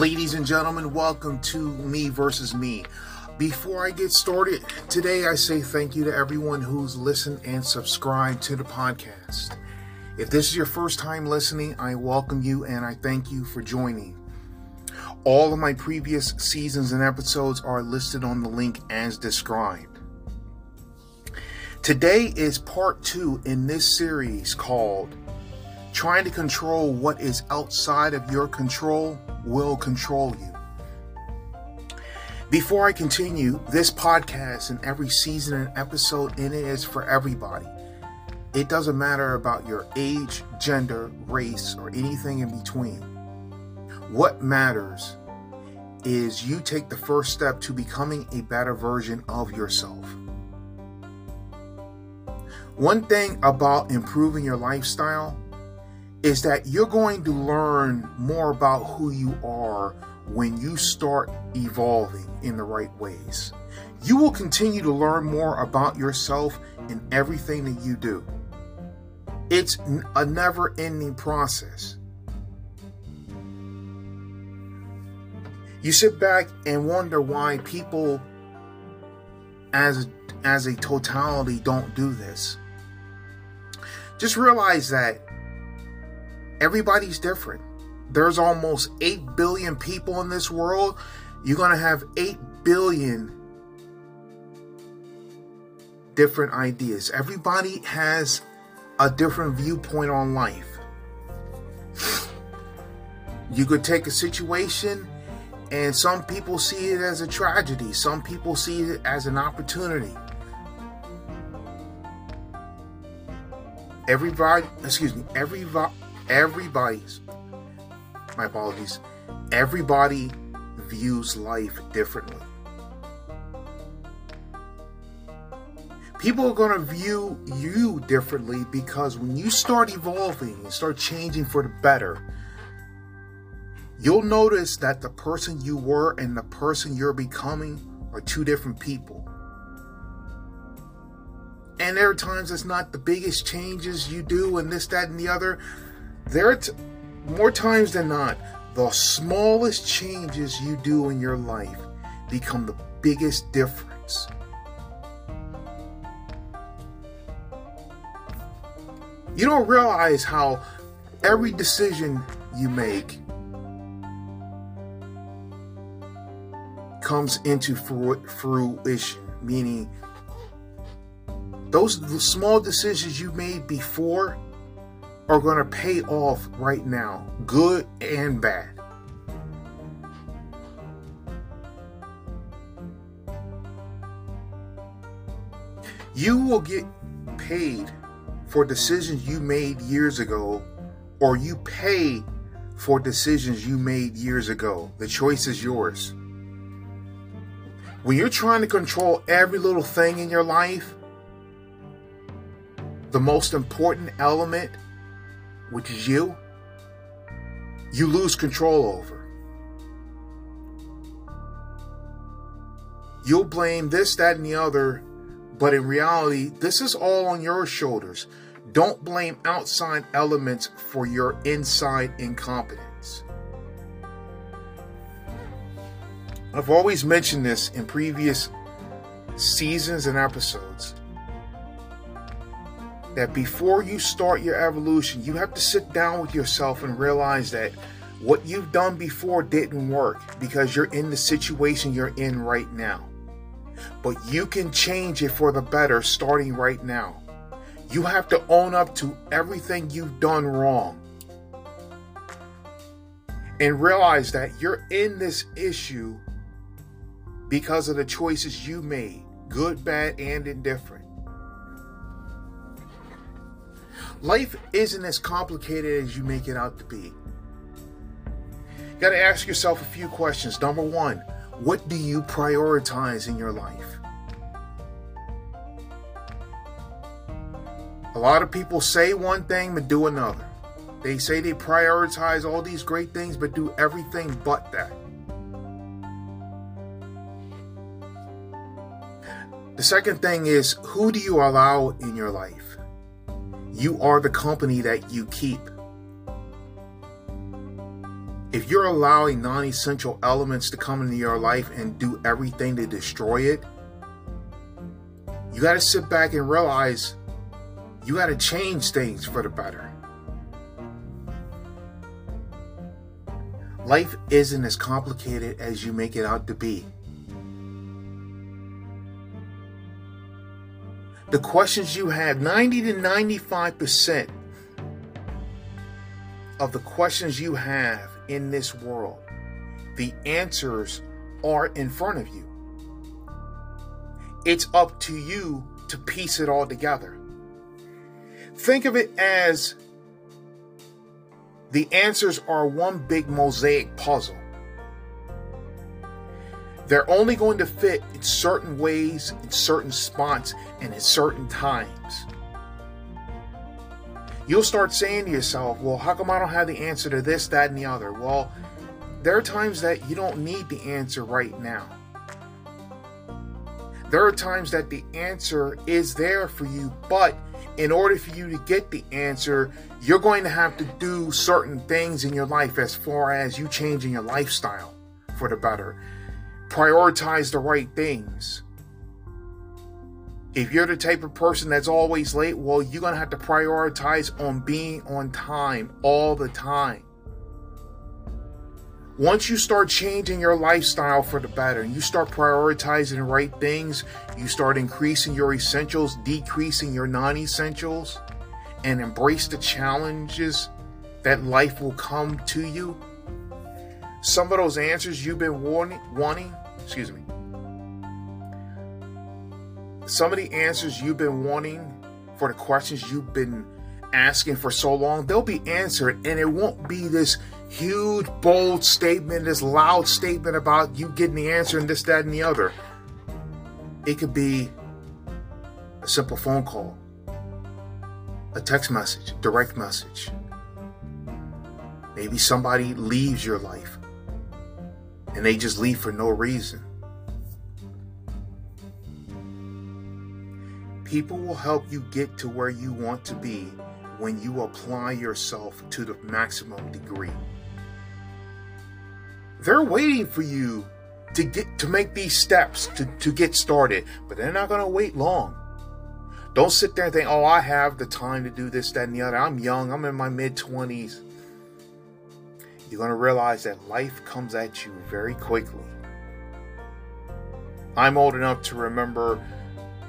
Ladies and gentlemen, welcome to Me versus Me. Before I get started, today I say thank you to everyone who's listened and subscribed to the podcast. If this is your first time listening, I welcome you and I thank you for joining. All of my previous seasons and episodes are listed on the link as described. Today is part two in this series called Trying to Control What Is Outside of Your Control Will Control You. Before I continue, this podcast and every season and episode in it is for everybody. It doesn't matter about your age, gender, race, or anything in between. What matters is you take the first step to becoming a better version of yourself. One thing about improving your lifestyle is that you're going to learn more about who you are when you start evolving in the right ways. You will continue to learn more about yourself in everything that you do. It's a never ending process. You sit back and wonder why people as as a totality don't do this. Just realize that everybody's different. There's almost 8 billion people in this world. You're going to have 8 billion different ideas. Everybody has a different viewpoint on life. You could take a situation and some people see it as a tragedy, some people see it as an opportunity. Everybody, excuse me, everybody, everybody's, my apologies, everybody views life differently. People are going to view you differently because when you start evolving and start changing for the better, you'll notice that the person you were and the person you're becoming are two different people. And there are times it's not the biggest changes you do and this, that, and the other. There are more times than not, the smallest changes you do in your life become the biggest difference. You don't realize how every decision you make comes into fruition, meaning those small decisions you made before are going to pay off right now, good and bad. You will get paid for decisions you made years ago, or you pay for decisions you made years ago. The choice is yours. When you're trying to control every little thing in your life, the most important element, which is you, you lose control over. You'll blame this, that, and the other, but in reality, this is all on your shoulders. Don't blame outside elements for your inside incompetence. I've always mentioned this in previous seasons and episodes that before you start your evolution, you have to sit down with yourself and realize that what you've done before didn't work because you're in the situation you're in right now. But you can change it for the better starting right now. You have to own up to everything you've done wrong. And realize that you're in this issue because of the choices you made, good, bad, and indifferent. Life isn't as complicated as you make it out to be. You got to ask yourself a few questions. Number one, what do you prioritize in your life? A lot of people say one thing but do another. They say they prioritize all these great things but do everything but that. The second thing is who do you allow in your life? You are the company that you keep. If you're allowing non essential elements to come into your life and do everything to destroy it, you got to sit back and realize you got to change things for the better. Life isn't as complicated as you make it out to be. The questions you have, 90 to 95% of the questions you have in this world, the answers are in front of you. It's up to you to piece it all together. Think of it as the answers are one big mosaic puzzle. They're only going to fit in certain ways, in certain spots, and at certain times you'll start saying to yourself, well, how come I don't have the answer to this, that, and the other? Well, there are times that you don't need the answer right now. There are times that the answer is there for you, but in order for you to get the answer, you're going to have to do certain things in your life as far as you changing your lifestyle for the better. Prioritize the right things if you're the type of person that's always late, well, you're going to have to prioritize on being on time all the time. Once you start changing your lifestyle for the better and you start prioritizing the right things, you start increasing your essentials, decreasing your non essentials, and embrace the challenges that life will come to you. Some of those answers you've been wanting, wanting excuse me, some of the answers you've been wanting for the questions you've been asking for so long, they'll be answered, and it won't be this huge, bold statement, this loud statement about you getting the answer and this, that, and the other. It could be a simple phone call, a text message, direct message. Maybe somebody leaves your life and they just leave for no reason. People will help you get to where you want to be when you apply yourself to the maximum degree. They're waiting for you to get to make these steps to, to get started, but they're not going to wait long. Don't sit there and think, oh, I have the time to do this, that, and the other. I'm young, I'm in my mid 20s. You're going to realize that life comes at you very quickly. I'm old enough to remember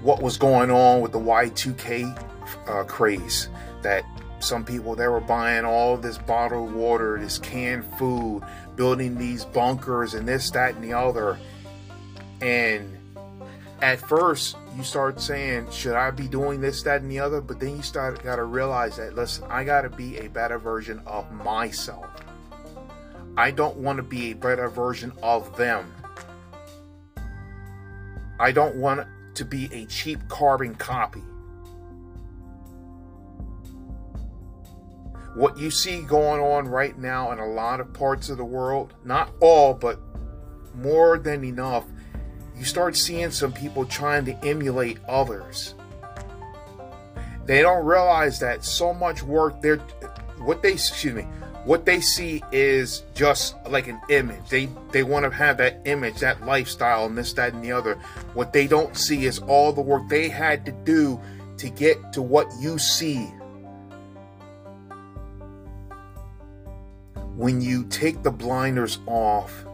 what was going on with the Y2K uh, craze. That some people they were buying all this bottled water, this canned food, building these bunkers and this, that, and the other. And at first, you start saying, "Should I be doing this, that, and the other?" But then you start got to realize that listen, I got to be a better version of myself. I don't want to be a better version of them. I don't want to be a cheap carbon copy. What you see going on right now in a lot of parts of the world, not all, but more than enough, you start seeing some people trying to emulate others. They don't realize that so much work they're what they excuse me what they see is just like an image. They they want to have that image, that lifestyle, and this, that, and the other. What they don't see is all the work they had to do to get to what you see. When you take the blinders off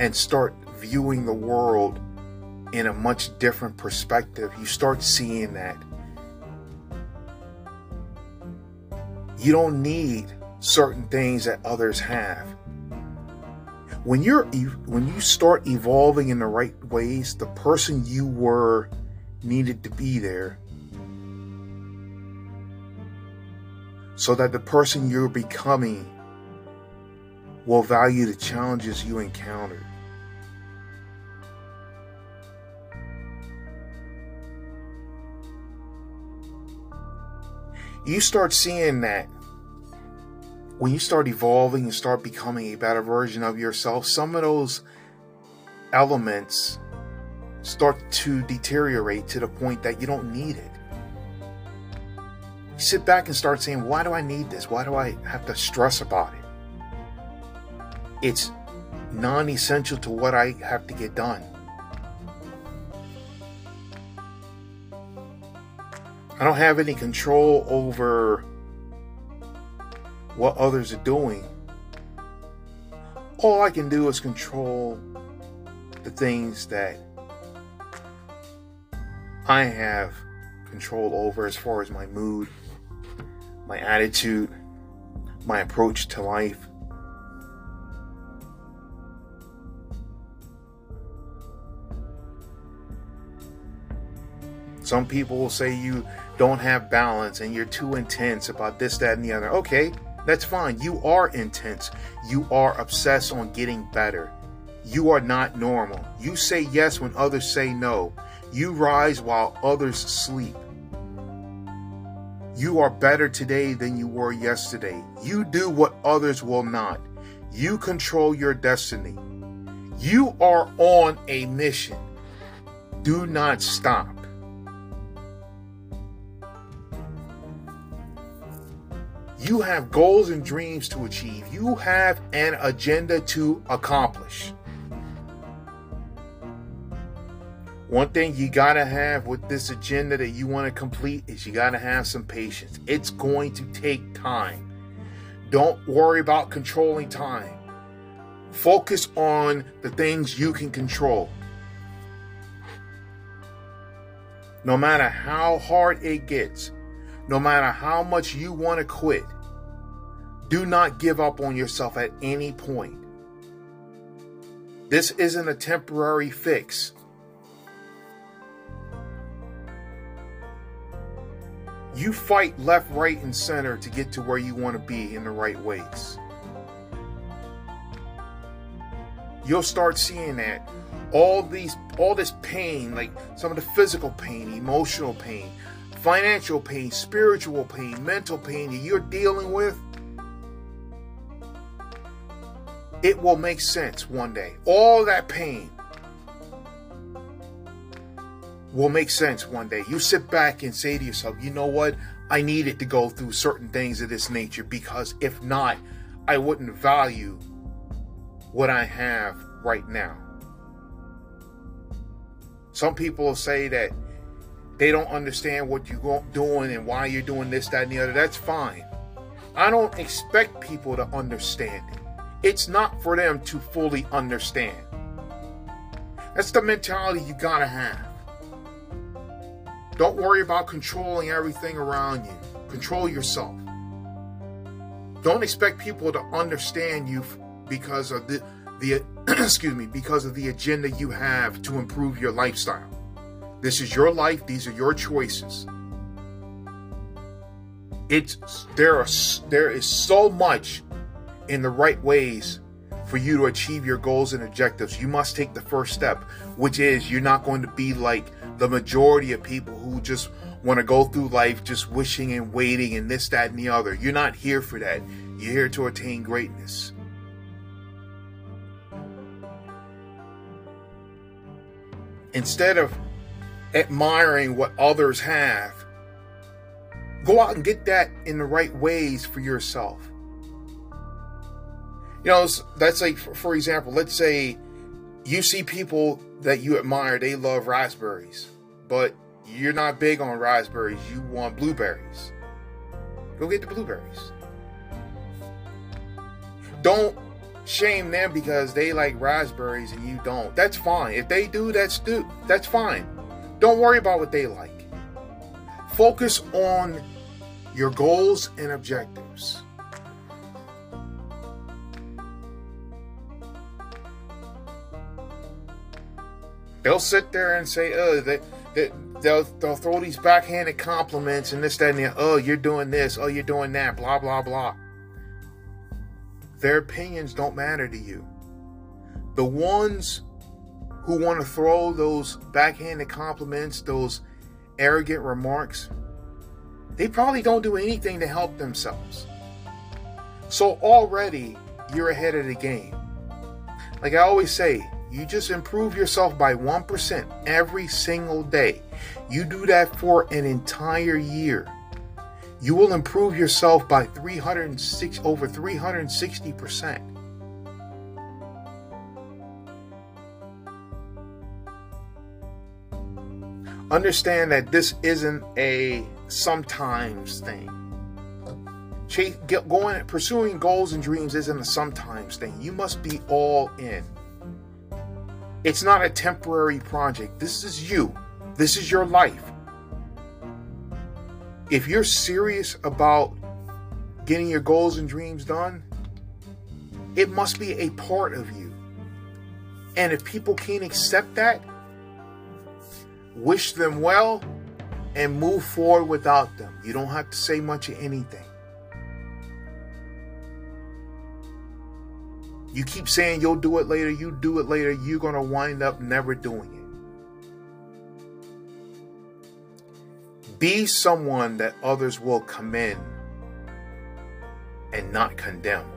and start viewing the world in a much different perspective, you start seeing that. You don't need certain things that others have. When you're when you start evolving in the right ways, the person you were needed to be there so that the person you're becoming will value the challenges you encountered. You start seeing that when you start evolving and start becoming a better version of yourself, some of those elements start to deteriorate to the point that you don't need it. You sit back and start saying, Why do I need this? Why do I have to stress about it? it's non essential to what I have to get done. I don't have any control over what others are doing. All I can do is control the things that I have control over as far as my mood, my attitude, my approach to life. Some people will say you don't have balance and you're too intense about this, that, and the other. Okay, that's fine. You are intense. You are obsessed on getting better. You are not normal. You say yes when others say no. You rise while others sleep. You are better today than you were yesterday. You do what others will not. You control your destiny. You are on a mission. Do not stop. You have goals and dreams to achieve. You have an agenda to accomplish. One thing you gotta have with this agenda that you want to complete is you gotta have some patience. It's going to take time. Don't worry about controlling time. Focus on the things you can control. No matter how hard it gets, no matter how much you want to quit, do not give up on yourself at any point. This isn't a temporary fix. You fight left, right, and center to get to where you want to be in the right ways. You'll start seeing that all these all this pain, like some of the physical pain, emotional pain, financial pain, spiritual pain, mental pain that you're dealing with, it will make sense one day. All that pain will make sense one day. You sit back and say to yourself, you know what? I needed to go through certain things of this nature because if not, I wouldn't value what I have right now. Some people say that they don't understand what you're doing and why you're doing this, that, and the other. That's fine. I don't expect people to understand it. It's not for them to fully understand. That's the mentality you gotta have. Don't worry about controlling everything around you. Control yourself. Don't expect people to understand you because of the the excuse me, because of the agenda you have to improve your lifestyle. This is your life. These are your choices. It's there are there is so much in the right ways for you to achieve your goals and objectives. You must take the first step, which is you're not going to be like the majority of people who just want to go through life just wishing and waiting and this, that, and the other. You're not here for that. You're here to attain greatness. Instead of admiring what others have. Go out and get that in the right ways for yourself. You know, that's like, for example, let's say you see people that you admire, they love raspberries, but you're not big on raspberries, you want blueberries. Go get the blueberries. Don't shame them because they like raspberries and you don't. That's fine. If they do, that's do that's fine. Don't worry about what they like. Focus on your goals and objectives. They'll sit there and say, "Oh, they, they, they'll they'll throw these backhanded compliments and this, that, and the oh, you're doing this, oh, you're doing that, blah blah blah." Their opinions don't matter to you. The ones who want to throw those backhanded compliments, those arrogant remarks, they probably don't do anything to help themselves. So already you're ahead of the game. Like I always say, you just improve yourself by 1% every single day. You do that for an entire year. You will improve yourself by 306 over 360%. Understand that this isn't a sometimes thing. Chase, going, pursuing goals and dreams isn't a sometimes thing. You must be all in. It's not a temporary project. This is you. This is your life. If you're serious about getting your goals and dreams done, it must be a part of you. And if people can't accept that, wish them well and move forward without them. You don't have to say much of anything. You keep saying you'll do it later, you do it later, you're going to wind up never doing it. Be someone that others will commend and not condemn.